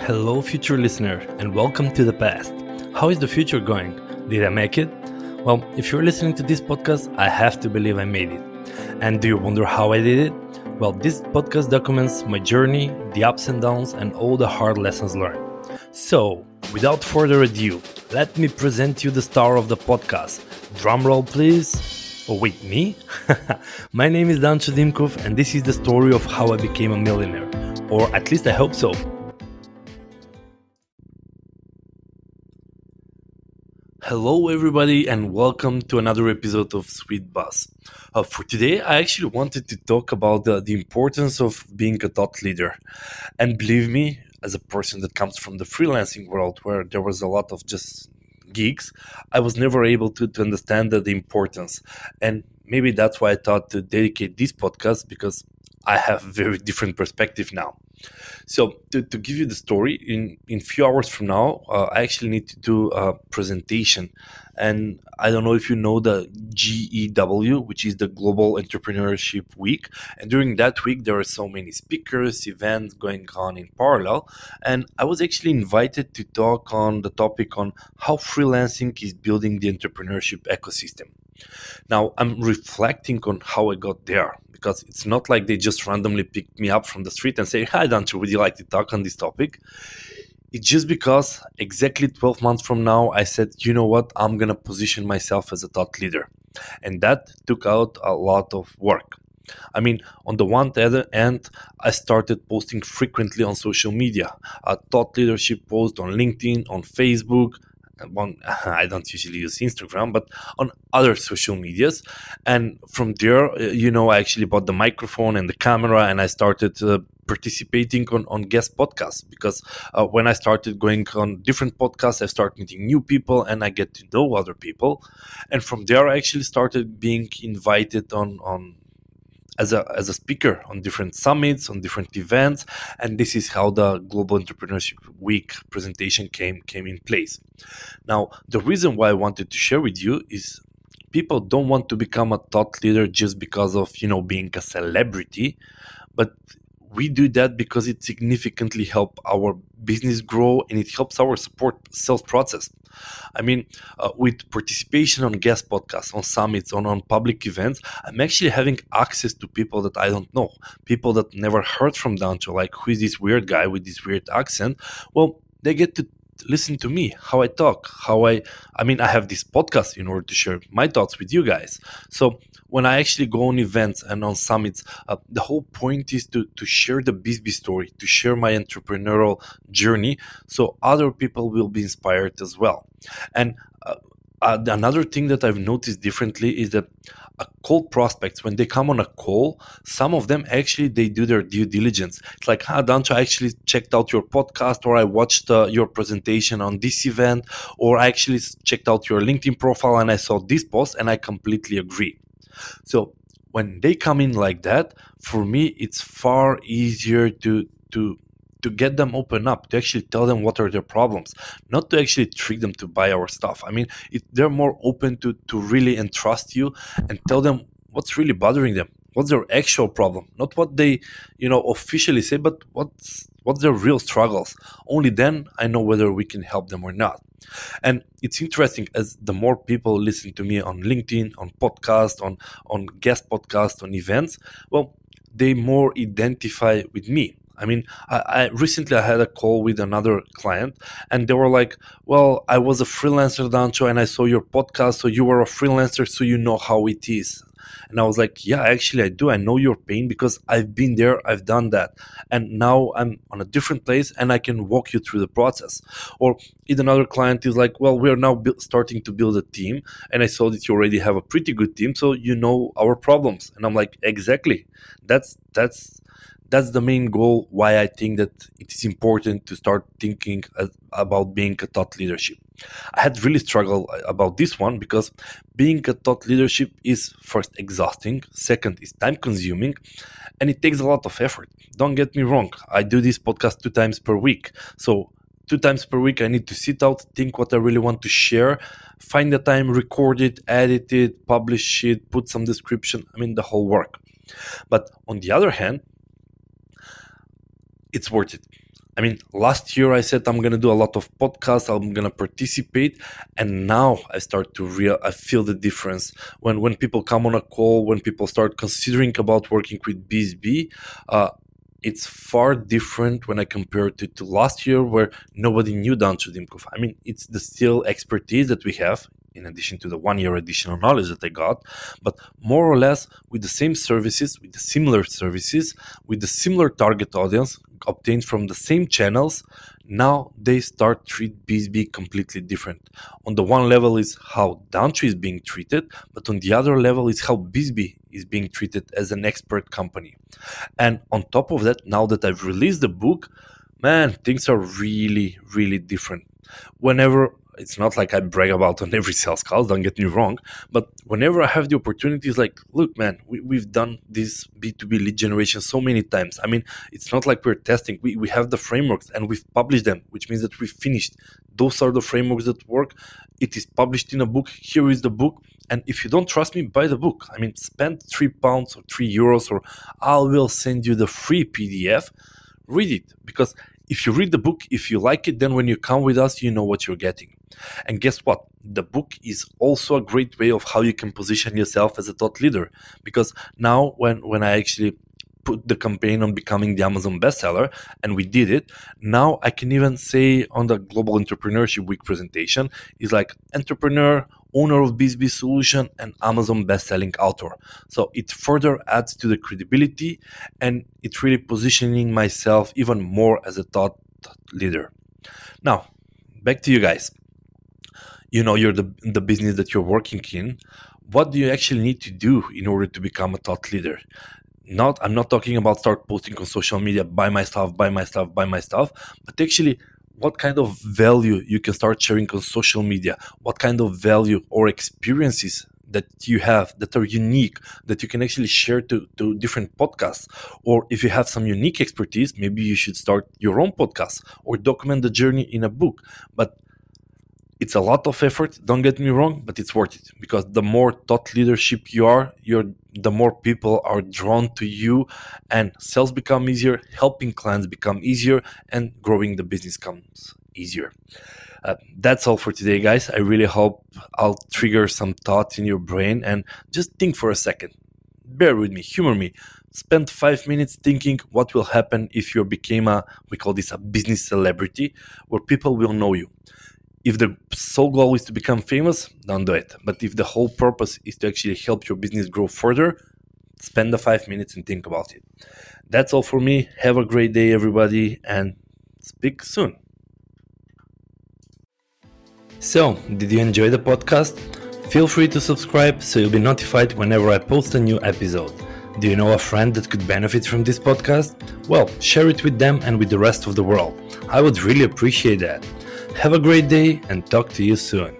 Hello, future listener, and welcome to the past. How is the future going? Did I make it? Well, if you're listening to this podcast, I have to believe I made it. And do you wonder how I did it? Well, this podcast documents my journey, the ups and downs, and all the hard lessons learned. So, without further ado, let me present you the star of the podcast. Drumroll, please. Oh, wait, me? my name is Dan Dimkov, and this is the story of how I became a millionaire. Or at least I hope so. Hello, everybody, and welcome to another episode of Sweet Buzz. Uh, for today, I actually wanted to talk about the, the importance of being a thought leader. And believe me, as a person that comes from the freelancing world where there was a lot of just gigs, I was never able to, to understand the, the importance. And maybe that's why I thought to dedicate this podcast because I have a very different perspective now. So to, to give you the story, in in few hours from now, uh, I actually need to do a presentation, and I don't know if you know the GEW, which is the Global Entrepreneurship Week. And during that week, there are so many speakers, events going on in parallel, and I was actually invited to talk on the topic on how freelancing is building the entrepreneurship ecosystem. Now I'm reflecting on how I got there because it's not like they just randomly picked me up from the street and say, Hi, Dancho, would you like to talk on this topic? It's just because exactly 12 months from now, I said, you know what, I'm to position myself as a thought leader. And that took out a lot of work. I mean, on the one end, I started posting frequently on social media. A thought leadership post on LinkedIn, on Facebook, one i don't usually use instagram but on other social medias. And from there uh, you know i actually bought the microphone and the camera and i started uh, participating on, on guest podcasts because uh, when i started going on different podcasts i started meeting new people and i get to know other people. And from there i actually started being invited on on as a as a speaker on different summits, on different events, and this is how the Global Entrepreneurship Week presentation came came in place. Now, the reason why I wanted to share with you is people don't want to become a thought leader just because of you know being a celebrity, but we do that because it significantly help our business grow and it helps our support sales process. I mean uh, with participation on guest podcasts on summits on, on public events i'm actually having access to people that i don't know people that never heard from Dancho like who is this weird guy with this weird accent? Well they get to listen to me how i talk how i i mean i have this podcast in order to share my thoughts with you guys. So when i actually go on events and on summits uh, the whole point is to to share the BizzBee story to share my entrepreneurial journey so other people will be inspired as well. And uh, another thing that I've noticed differently is that a cold prospects when they come on a call, some of them actually they do their due diligence. It's like, ah, Dancho, I actually checked out your podcast, or I watched uh, your presentation on this event, or I actually checked out your LinkedIn profile and I saw this post, and I completely agree. So when they come in like that, for me, it's far easier to to to get them open up to actually tell them what are their problems not to actually trick them to buy our stuff. I mean it, they're more open to to really entrust you and tell them what's really bothering them what's their actual problem not what they you know officially say but what's what's their real struggles. Only then i know whether we can help them or not. And it's interesting as the more people listen to me on linkedin on podcast on on guest podcast on events well they more identify with me I mean, I, I, recently I had a call with another client, and they were like, "Well, I was a freelancer, Dancho, and I saw your podcast, so you were a freelancer, so you know how it is." And I was like, "Yeah, actually, I do. I know your pain because I've been there, I've done that, and now I'm on a different place, and I can walk you through the process." Or if another client is like, "Well, we are now bu- starting to build a team, and I saw that you already have a pretty good team, so you know our problems." And I'm like, "Exactly. That's that's." That's the main goal why i think that it is important to start thinking about being a thought leadership. I had really struggled uh, about this one because being a thought leadership is first exhausting second is time consuming and it takes a lot of effort. Don't get me wrong i do this podcast two times per week. So two times per week i need to sit out think what i really want to share find the time record it edit it publish it put some description i mean the whole work. But on the other hand it's worth it. I mean, last year I said I'm gonna do a lot of podcasts, I'm gonna participate, and now I start to real I feel the difference when when people come on a call, when people start considering about working with BizzBee. Uh, it's far different when I compare it to, to last year where nobody knew Dancho Dimkov. I mean, it's the still expertise that we have in addition to the one year additional knowledge that I got, but more or less with the same services, with the similar services, with the similar target audience obtained from the same channels, now they start treat BizzBee completely different. On the one level is how Dancho is being treated, but on the other level is how BizzBee is being treated as an expert company. And on top of that, now that I've released the book, man, things are really, really different. Whenever it's not like I brag about on every sales call, don't get me wrong. But whenever I have the opportunities, like, look, man, we, we've done this B2B lead generation so many times. I mean, it's not like we're testing. We, we have the frameworks and we've published them, which means that we've finished. Those are the frameworks that work. It is published in a book. Here is the book. And if you don't trust me, buy the book. I mean, spend three pounds or three euros, or I will send you the free PDF. Read it because if you read the book, if you like it, then when you come with us, you know what you're getting. And guess what? The book is also a great way of how you can position yourself as a thought leader. Because now, when when I actually put the campaign on becoming the Amazon bestseller, and we did it. Now I can even say on the Global Entrepreneurship Week presentation is like entrepreneur, owner of BizzBee Solution, and Amazon best-selling author. So it further adds to the credibility, and it's really positioning myself even more as a thought leader. Now, back to you guys you know you're the the business that you're working in what do you actually need to do in order to become a thought leader not i'm not talking about start posting on social media buy my stuff buy my stuff buy my stuff but actually what kind of value you can start sharing on social media? What kind of value or experiences that you have that are unique that you can actually share to, to different podcasts? Or if you have some unique expertise maybe you should start your own podcast or document the journey in a book. But it's a lot of effort don't get me wrong but it's worth it. Because the more thought leadership you are you're the more people are drawn to you and sales become easier helping clients become easier and growing the business comes easier. Uh, that's all for today guys. I really hope i'll trigger some thoughts in your brain and just think for a second. Bear with me humor me. Spend five minutes thinking what will happen if you became a we call this a business celebrity where people will know you if the sole goal is to become famous, don't do it. But if the whole purpose is to actually help your business grow further, spend the five minutes and think about it. That's all for me. Have a great day, everybody, and speak soon. So, did you enjoy the podcast? Feel free to subscribe so you'll be notified whenever I post a new episode. Do you know a friend that could benefit from this podcast? Well, share it with them and with the rest of the world. I would really appreciate that. Have a great day and talk to you soon.